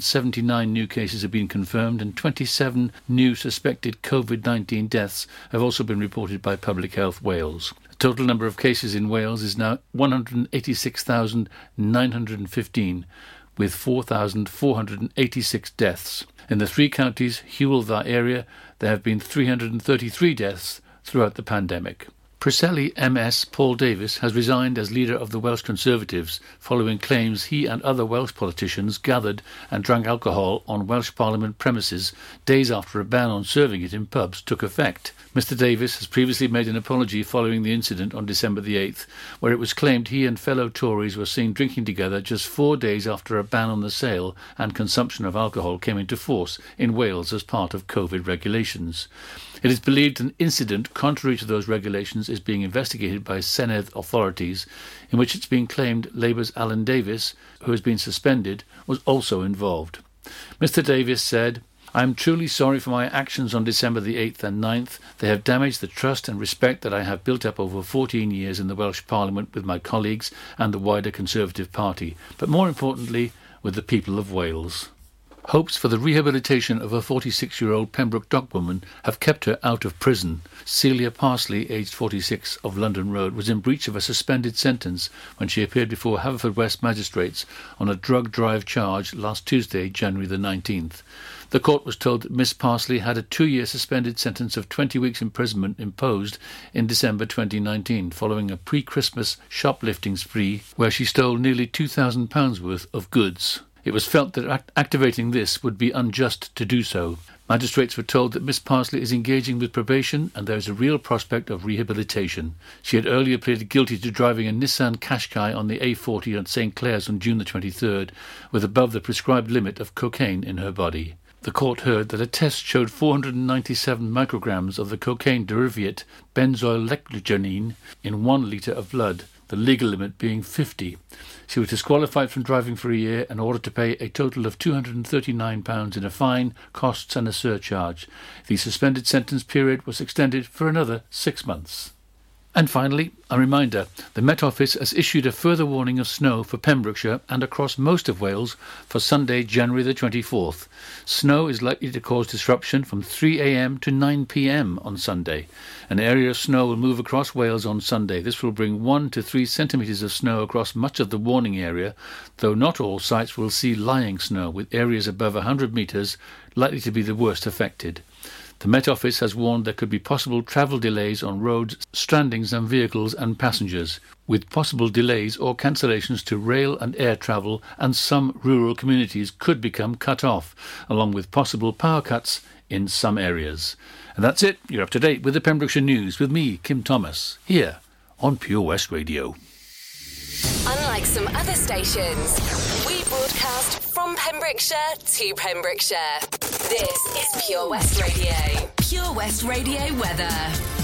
279 new cases have been confirmed and 27 new suspected COVID 19 deaths have also been reported by Public Health Wales. The total number of cases in Wales is now 186,915, with 4,486 deaths. In the three counties Hywel Dda area, there have been 333 deaths throughout the pandemic. Preseli MS Paul Davies has resigned as leader of the Welsh Conservatives following claims he and other Welsh politicians gathered and drank alcohol on Welsh Parliament premises days after a ban on serving it in pubs took effect. Mr Davies has previously made an apology following the incident on December the 8th, where it was claimed he and fellow Tories were seen drinking together just four days after a ban on the sale and consumption of alcohol came into force in Wales as part of COVID regulations. It is believed an incident contrary to those regulations is being investigated by Senedd authorities, in which it's been claimed Labour's Alun Davies, who has been suspended, was also involved. Mr Davies said, I am truly sorry for my actions on December the 8th and 9th. They have damaged the trust and respect that I have built up over 14 years in the Welsh Parliament with my colleagues and the wider Conservative Party, but more importantly, with the people of Wales. Hopes for the rehabilitation of a 46 year old Pembroke Dock woman have kept her out of prison. Celia Parsley, aged 46, of London Road, was in breach of a suspended sentence when she appeared before Haverfordwest magistrates on a drug drive charge last Tuesday, January the 19th. The court was told that Miss Parsley had a two year suspended sentence of 20 weeks imprisonment imposed in December 2019 following a pre Christmas shoplifting spree where she stole nearly £2,000 worth of goods. It was felt that act- activating this would be unjust to do so. Magistrates were told that Miss Parsley is engaging with probation and there is a real prospect of rehabilitation. She had earlier pleaded guilty to driving a Nissan Qashqai on the A40 at St Clears on June the 23rd with above the prescribed limit of cocaine in her body. The court heard that a test showed 497 micrograms of the cocaine derivative benzoylecgonine in one litre of blood, the legal limit being 50. She was disqualified from driving for a year and ordered to pay a total of £239 in a fine, costs, and a surcharge. The suspended sentence period was extended for another six months. And finally, a reminder the Met Office has issued a further warning of snow for Pembrokeshire and across most of Wales for Sunday, January the 24th. Snow is likely to cause disruption from 3am to 9pm on Sunday. An area of snow will move across Wales on Sunday. This will bring 1 to 3 centimetres of snow across much of the warning area, though not all sites will see lying snow, with areas above 100 metres likely to be the worst affected. The Met Office has warned there could be possible travel delays on roads, strandings on vehicles and passengers, with possible delays or cancellations to rail and air travel, and some rural communities could become cut off, along with possible power cuts in some areas. And that's it. You're up to date with the Pembrokeshire News with me, Kim Thomas, here on Pure West Radio. Unlike some other stations, we broadcast from Pembrokeshire to Pembrokeshire. This is Pure West Radio. Pure West Radio weather.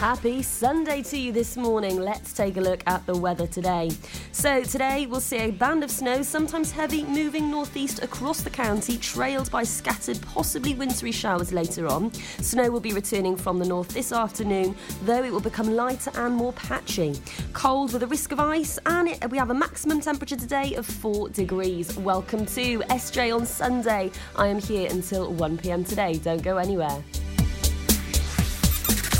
Happy Sunday to you this morning. Let's take a look at the weather today. So, today we'll see a band of snow, sometimes heavy, moving northeast across the county, trailed by scattered, possibly wintry showers later on. Snow will be returning from the north this afternoon, though it will become lighter and more patchy. Cold with a risk of ice, and it, we have a maximum temperature today of 4 degrees. Welcome to SJ on Sunday. I am here until 1 pm today. Don't go anywhere.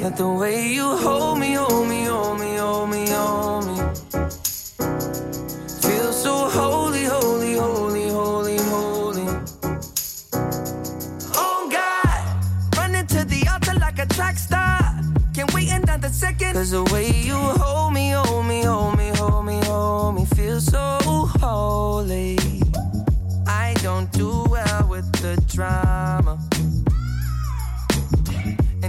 that the way you hold me, hold me, hold me, hold me, hold me. Feel so holy, holy, holy, holy, holy. Oh God, running to the altar like a track star. Can't wait another second. Cause the way you hold me, hold me, hold me, hold me, hold me, feel so holy. I don't do well with the drama.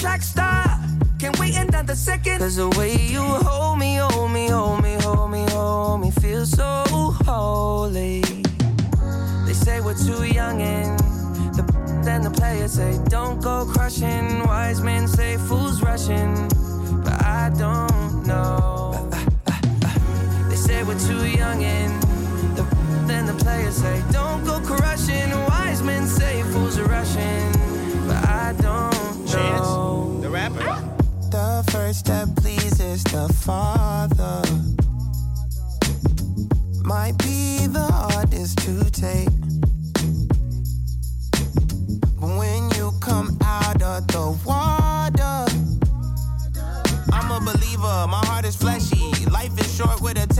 track star. Can't wait another second. Cause the way you hold me, hold me, hold me, hold me, hold me, feel so holy. They say we're too young and the then the players say don't go crushing. Wise men say fools rushing, but I don't know. They say we're too young and the then the players say don't go crushing. Pleases the Father might be the hardest to take. But when you come out of the water,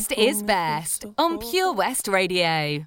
West is best on Pure West Radio.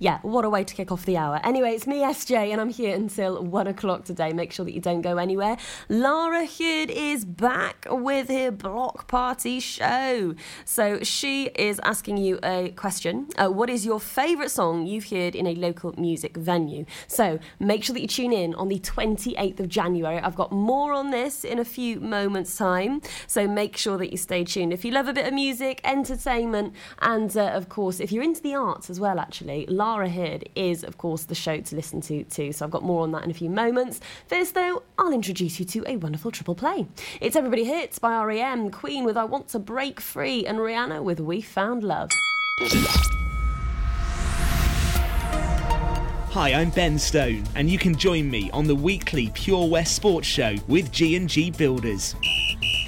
Yeah, what a way to kick off the hour. Anyway, it's me, SJ, and I'm here until one o'clock today. Make sure that you don't go anywhere. Lara Hood is back with her block party show. So she is asking you a question. Uh, what is your favourite song you've heard in a local music venue? So make sure that you tune in on the 28th of January. I've got more on this in a few moments' time. So make sure that you stay tuned. If you love a bit of music, entertainment, and uh, of course, if you're into the arts as well, actually, Lara Hood is, of course, the show to listen to too. So I've got more on that in a few moments. First, though, I'll introduce you to a wonderful triple play. It's Everybody Hurts by REM, Queen with I Want to Break Free, and Rihanna with We Found Love. Hi, I'm Ben Stone, and you can join me on the weekly Pure West Sports Show with G&G Builders.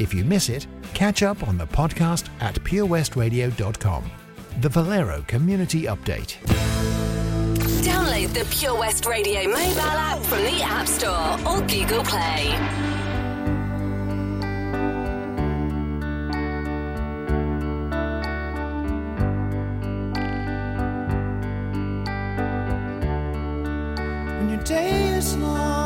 If you miss it, catch up on the podcast at purewestradio.com. The Valero Community Update. Download the Pure West Radio mobile app from the App Store or Google Play. When your day is long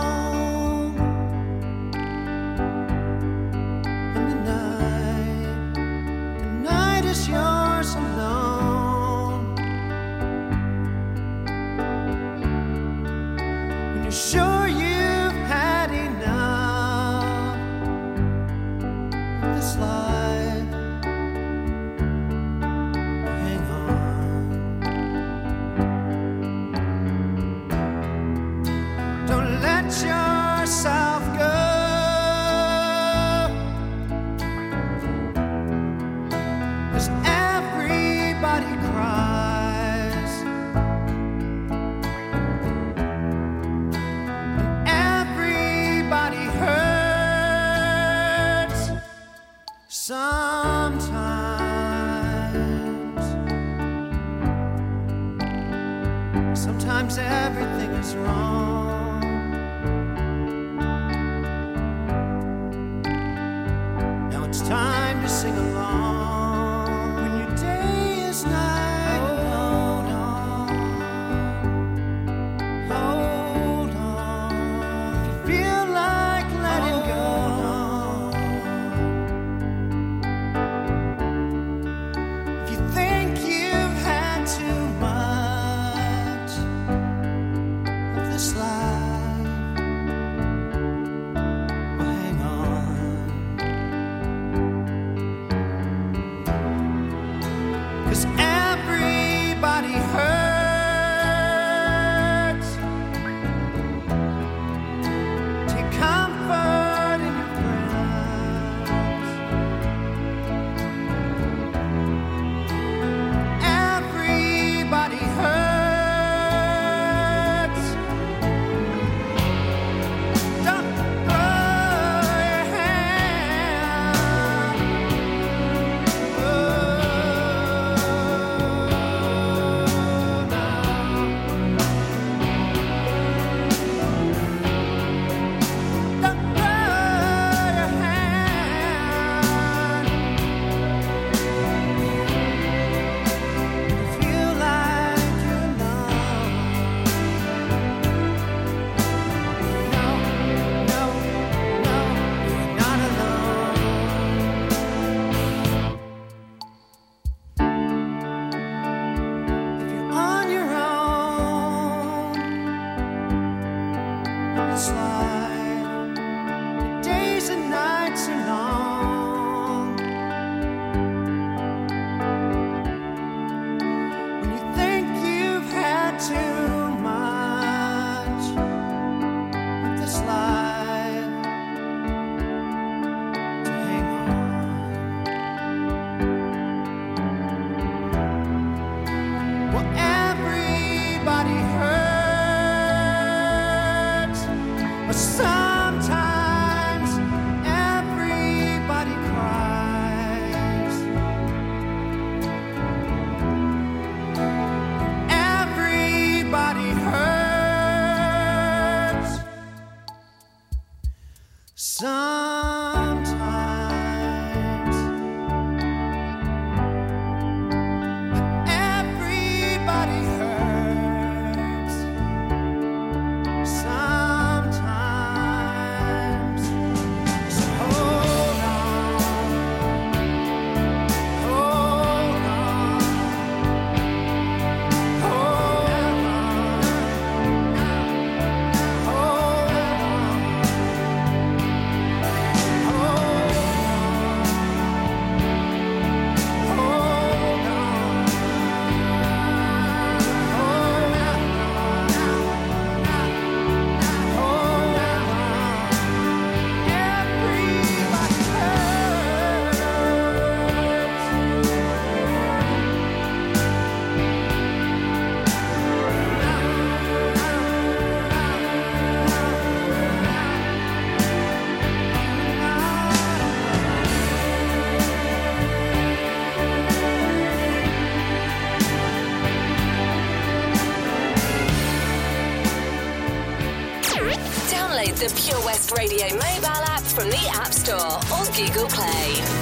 Store or Google Play.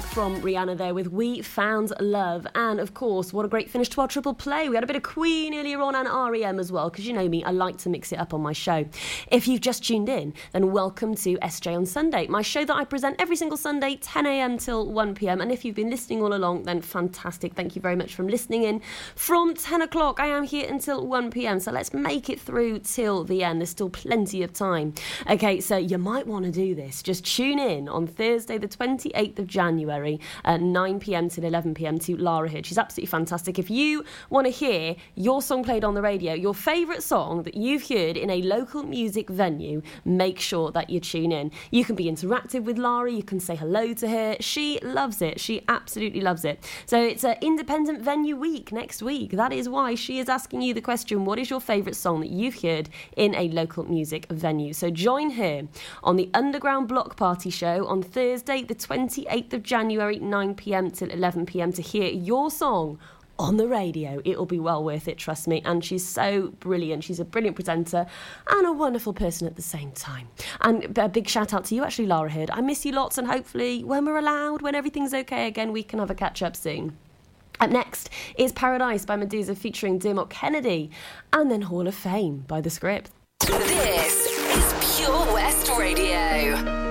track from Rihanna there with We Found Love. And of course, what a great finish to our triple play. We had a bit of Queen earlier on and REM as well, because you know me, I like to mix it up on my show. If you've just tuned in, then welcome to SJ on Sunday, my show that I present every single Sunday, 10 a.m. till 1 p.m. And if you've been listening all along, then fantastic. Thank you very much for listening in. From 10 o'clock, I am here until 1 p.m. So let's make it through till the end. There's still plenty of time. Okay, so you might want to do this. Just tune in on Thursday, the 28th of January uh, 9 pm till 11 pm to Lara Hood. She's absolutely fantastic. If you want to hear your song played on the radio, your favourite song that you've heard in a local music venue, make sure that you tune in. You can be interactive with Lara, you can say hello to her. She loves it. She absolutely loves it. So it's an independent venue week next week. That is why she is asking you the question what is your favourite song that you've heard in a local music venue? So join her on the Underground Block Party show on Thursday, the 28th of January, 9 pm till 11 pm to hear your song on the radio. It'll be well worth it, trust me. And she's so brilliant. She's a brilliant presenter and a wonderful person at the same time. And a big shout out to you, actually, Lara Hood. I miss you lots, and hopefully, when we're allowed, when everything's okay again, we can have a catch up soon. Up next is Paradise by Meduza featuring Dermot Kennedy, and then Hall of Fame by The Script. This is Pure West Radio.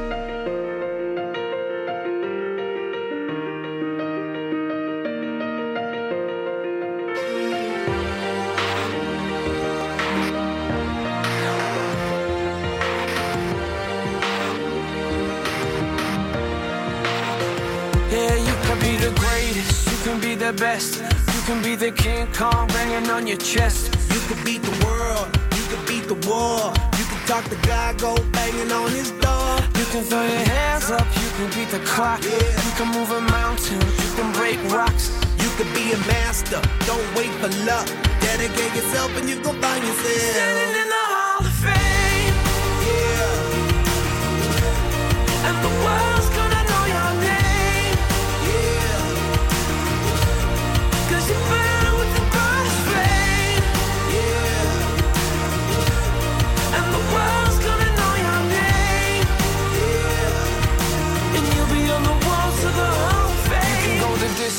Can the King Kong banging on your chest. You could beat the world, you could beat the war. You could talk to God, go banging on his door. You can throw your hands up, you can beat the clock. Yeah. You can move a mountain, you can break rocks. You could be a master, don't wait for luck. Dedicate yourself and you go find yourself.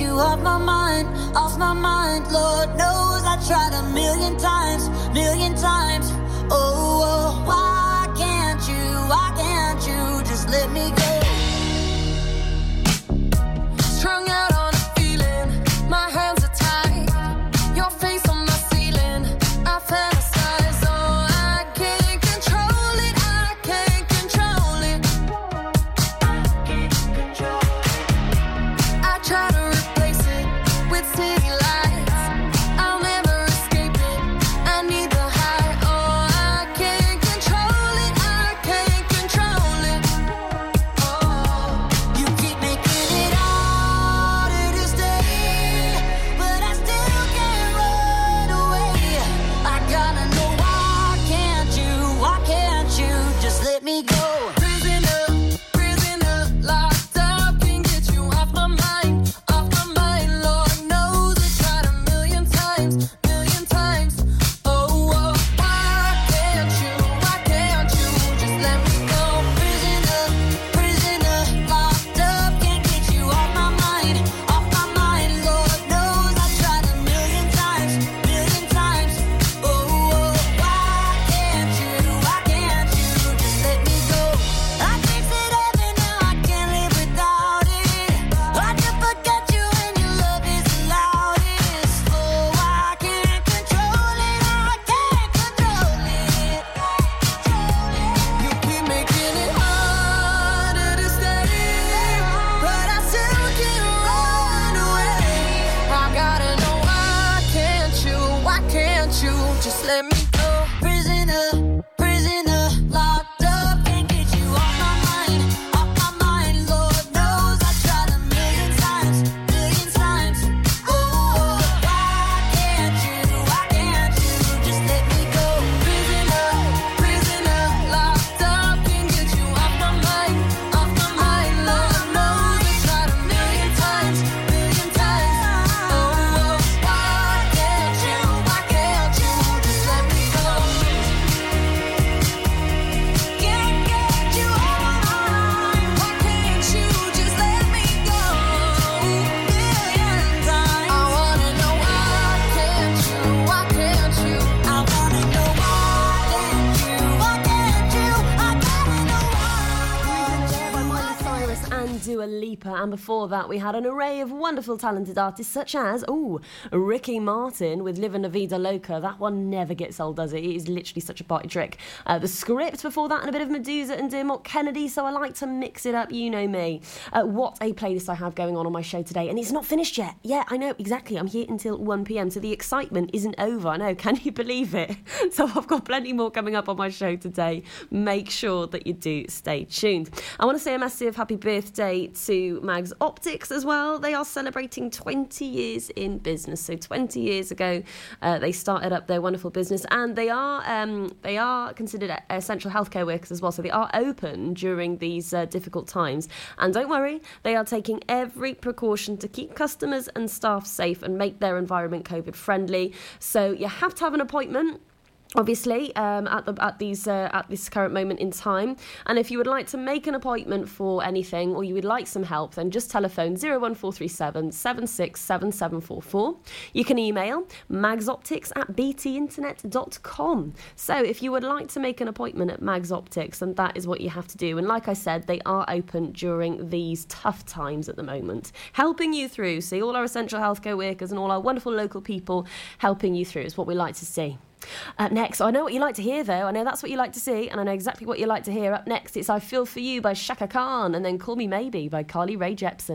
you off my mind, off my mind. Lord knows I tried a million times, million times. Oh, oh why can't you, why can't you just let me go? Before that we had an array of wonderful talented artists such as, oh, Ricky Martin with Livin' la Vida Loca. That one never gets old, does it? It is literally such a party trick. Uh, the script before that and a bit of Meduza and Dermot Kennedy, so I like to mix it up, you know me. Uh, what a playlist I have going on on my show today, and it's not finished yet. Yeah, I know, exactly. I'm here until 1pm, so the excitement isn't over. I know, can you believe it? So I've got plenty more coming up on my show today. Make sure that you do stay tuned. I want to say a massive happy birthday to Mags Optics as well. They are celebrating 20 years in business. So 20 years ago, uh, they started up their wonderful business, and they are um, they are considered essential healthcare workers as well. So they are open during these uh, difficult times. And don't worry, they are taking every precaution to keep customers and staff safe and make their environment COVID friendly. So you have to have an appointment obviously um, at the at these uh, at this current moment in time. And if you would like to make an appointment for anything or you would like some help then just telephone 01437 767744 you can email magsoptics at btinternet.com so if you would like to make an appointment at mags optics then that is what you have to do. And like i said they are open during these tough times at the moment helping you through. See all our essential healthcare workers and all our wonderful local people helping you through is what we like to see up next, I know what you like to hear though. I know that's what you like to see, and I know exactly what you like to hear. Up next, it's I Feel For You by Chaka Khan, and then Call Me Maybe by Carly Rae Jepsen.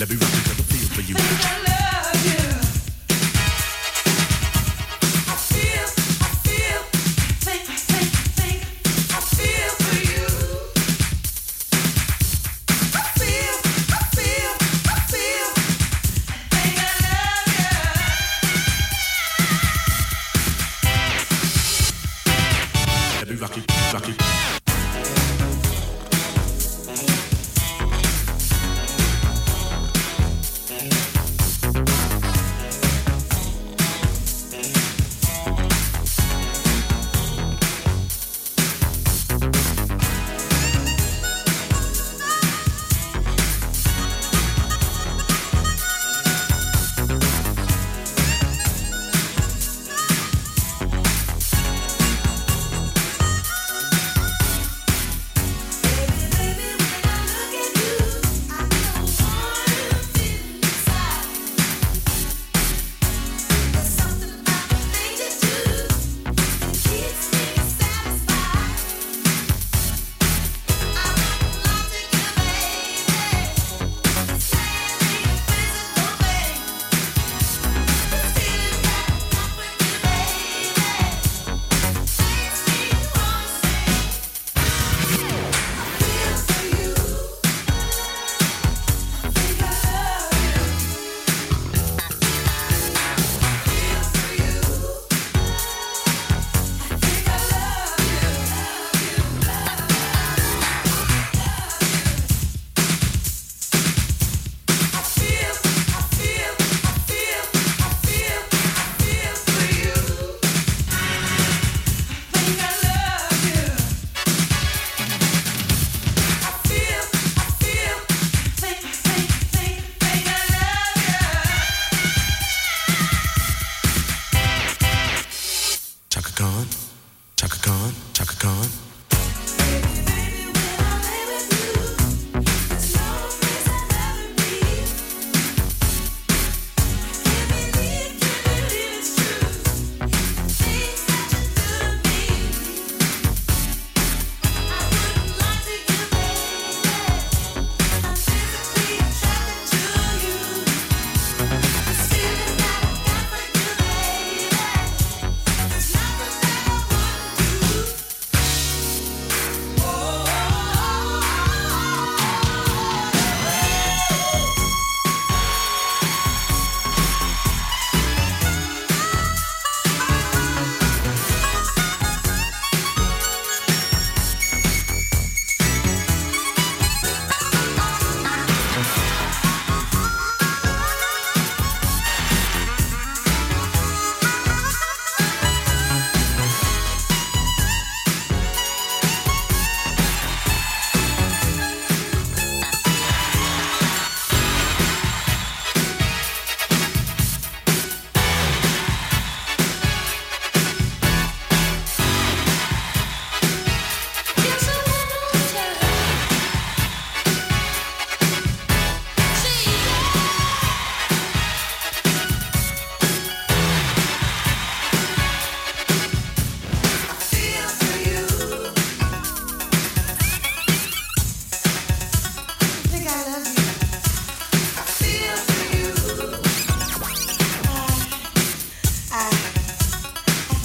Let me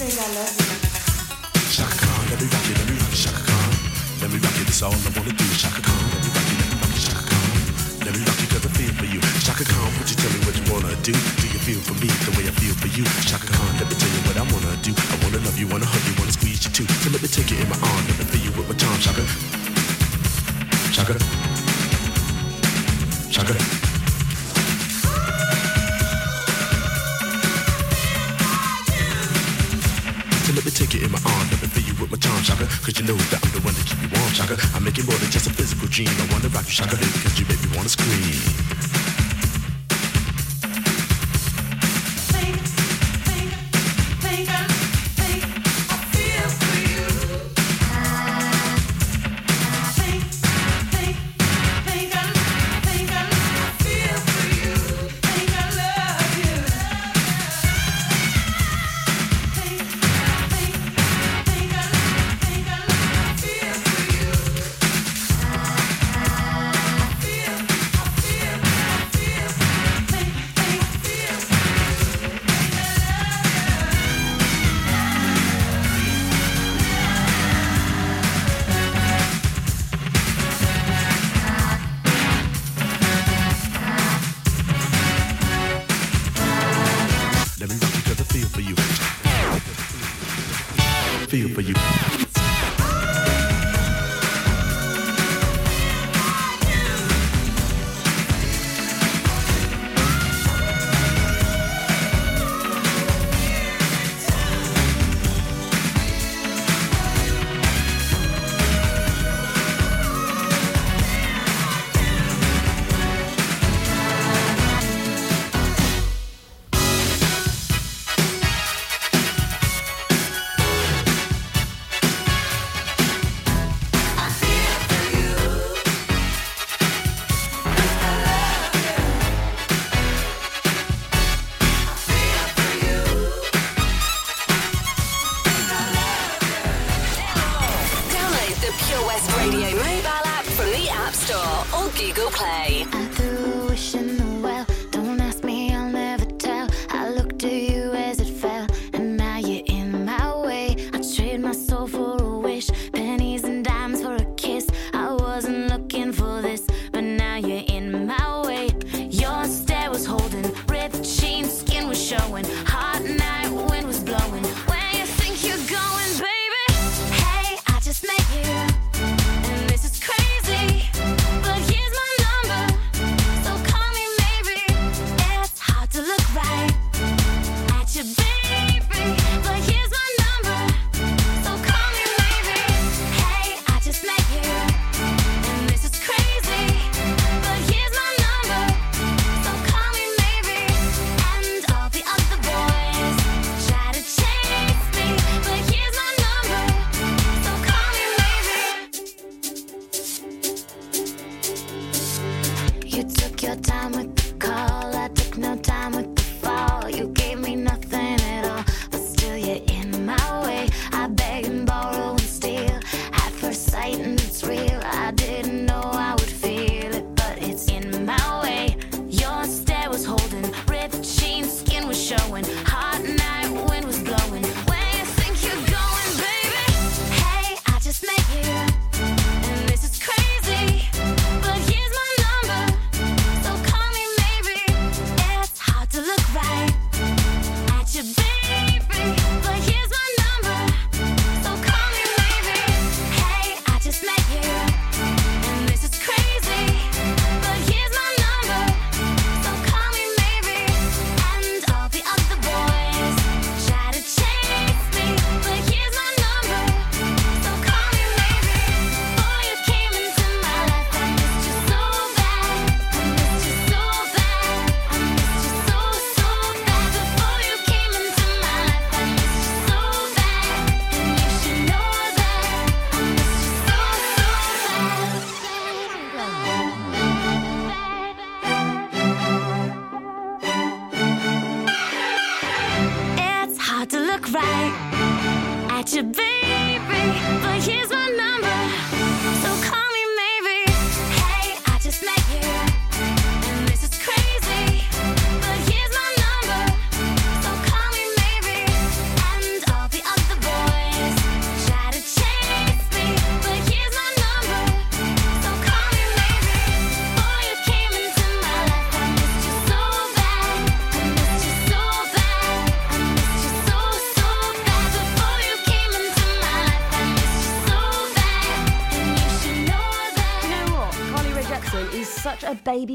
sing I. Chaka let me rock you, let me rock you, Chaka Let me rock you, that's all I wanna do. Chaka let me rock you, let me rock you, Chaka Let me rock you, I feel for you. Chaka would you tell me what you wanna do? Do you feel for me the way I feel for you? Chaka let me tell you what I wanna do. I wanna love you, wanna hug you, wanna squeeze you too. So let me take you in my arm, let me feel you with my charm, Chaka. Chaka. Chaka. let me take it in my arms. Let me fill you with my charm, Chaka. Cause you know that I'm the one that keep you warm, Chaka. I make it more than just a physical dream. I wanna rock you, Chaka, baby, cause you make me wanna scream.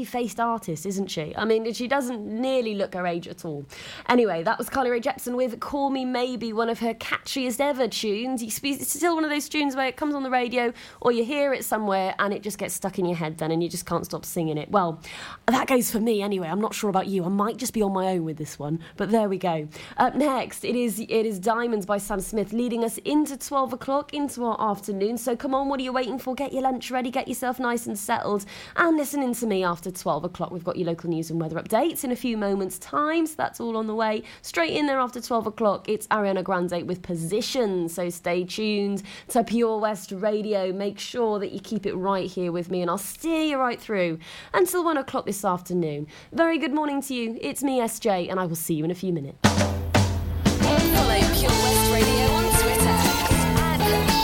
Faced artist, isn't she? I mean, she doesn't nearly look her age at all. Anyway, that was Carly Rae Jepsen with Call Me Maybe, one of her catchiest ever tunes. It's still one of those tunes where it comes on the radio or you hear it somewhere and it just gets stuck in your head then and you just can't stop singing it. Well, that goes for me anyway. I'm not sure about you. I might just be on my own with this one, but there we go. Up next, it is it is Diamonds by Sam Smith leading us into 12 o'clock, into our afternoon. So come on, what are you waiting for? Get your lunch ready, get yourself nice and settled, and listening to me after 12 o'clock. We've got your local news and weather updates in a few moments' time, so that's all on the way. Straight in there after 12 o'clock, it's Ariana Grande with Position. So stay tuned to Pure West Radio. Make sure that you keep it right here with me, and I'll steer you right through until 1 o'clock this afternoon. Very good morning to you. It's me, SJ, and I will see you in a few minutes. Follow Pure West Radio on Twitter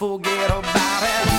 forget about it.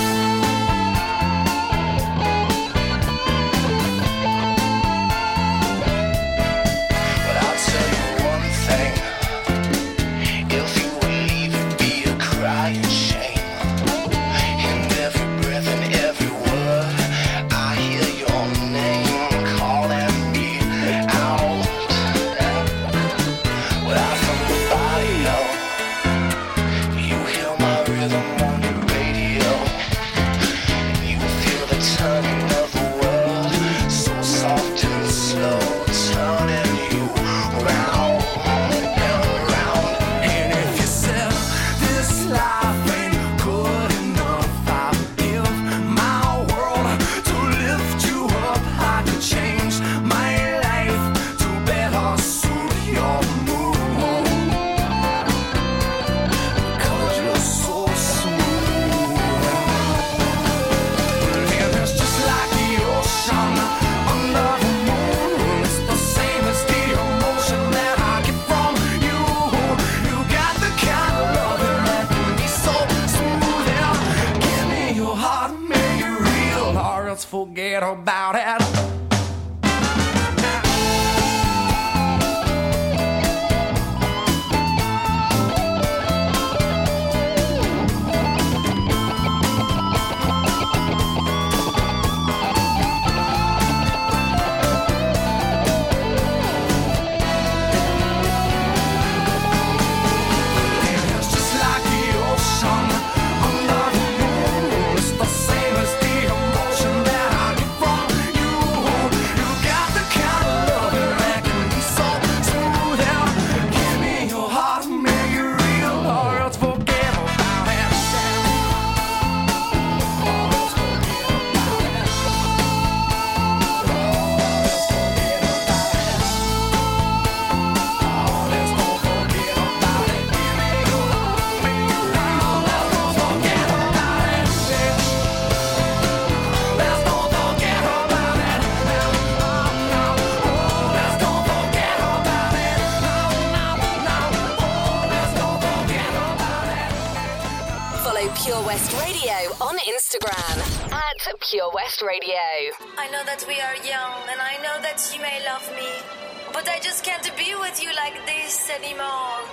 Anymore.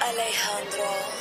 Alejandro.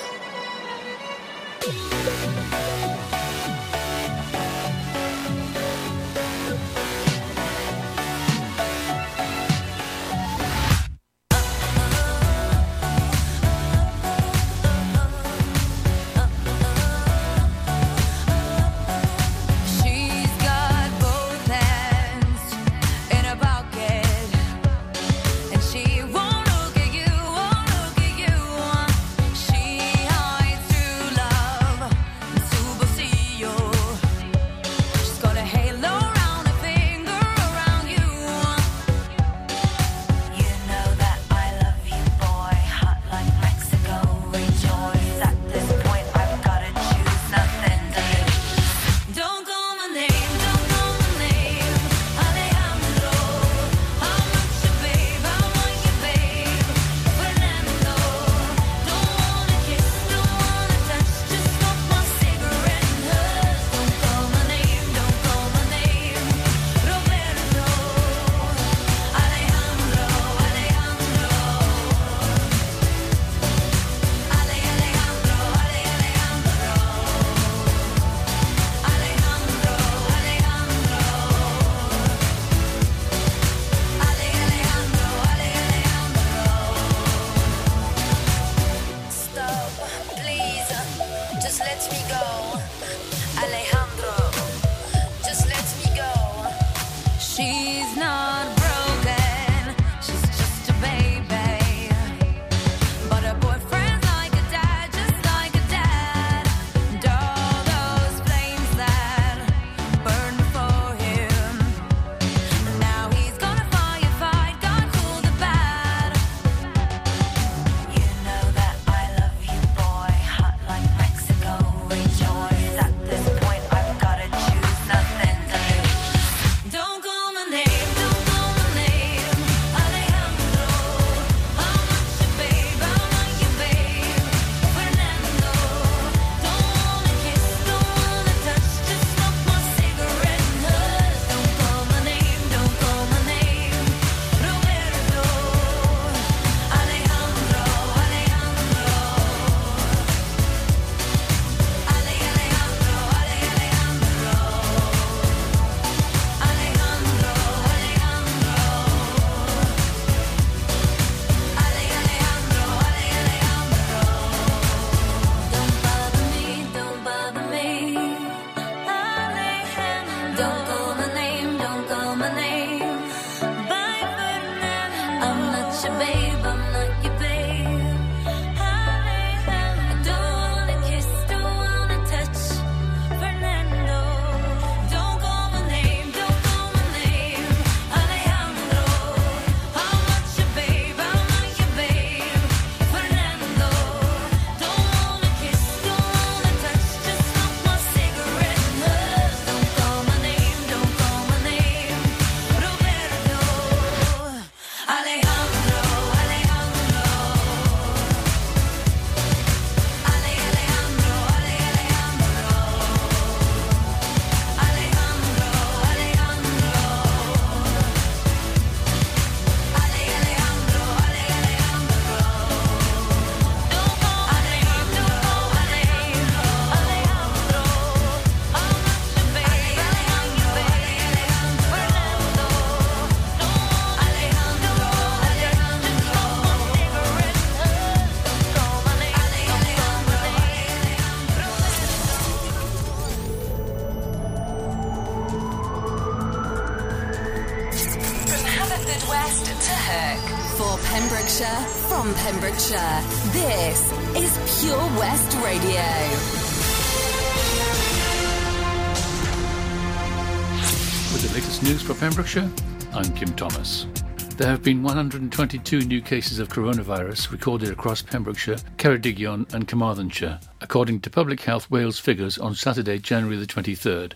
Have been 122 new cases of coronavirus recorded across Pembrokeshire, Ceredigion and Carmarthenshire, according to Public Health Wales figures on Saturday, January the 23rd.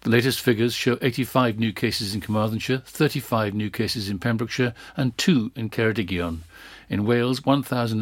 The latest figures show 85 new cases in Carmarthenshire, 35 new cases in Pembrokeshire and 2 in Ceredigion. In Wales, 1,000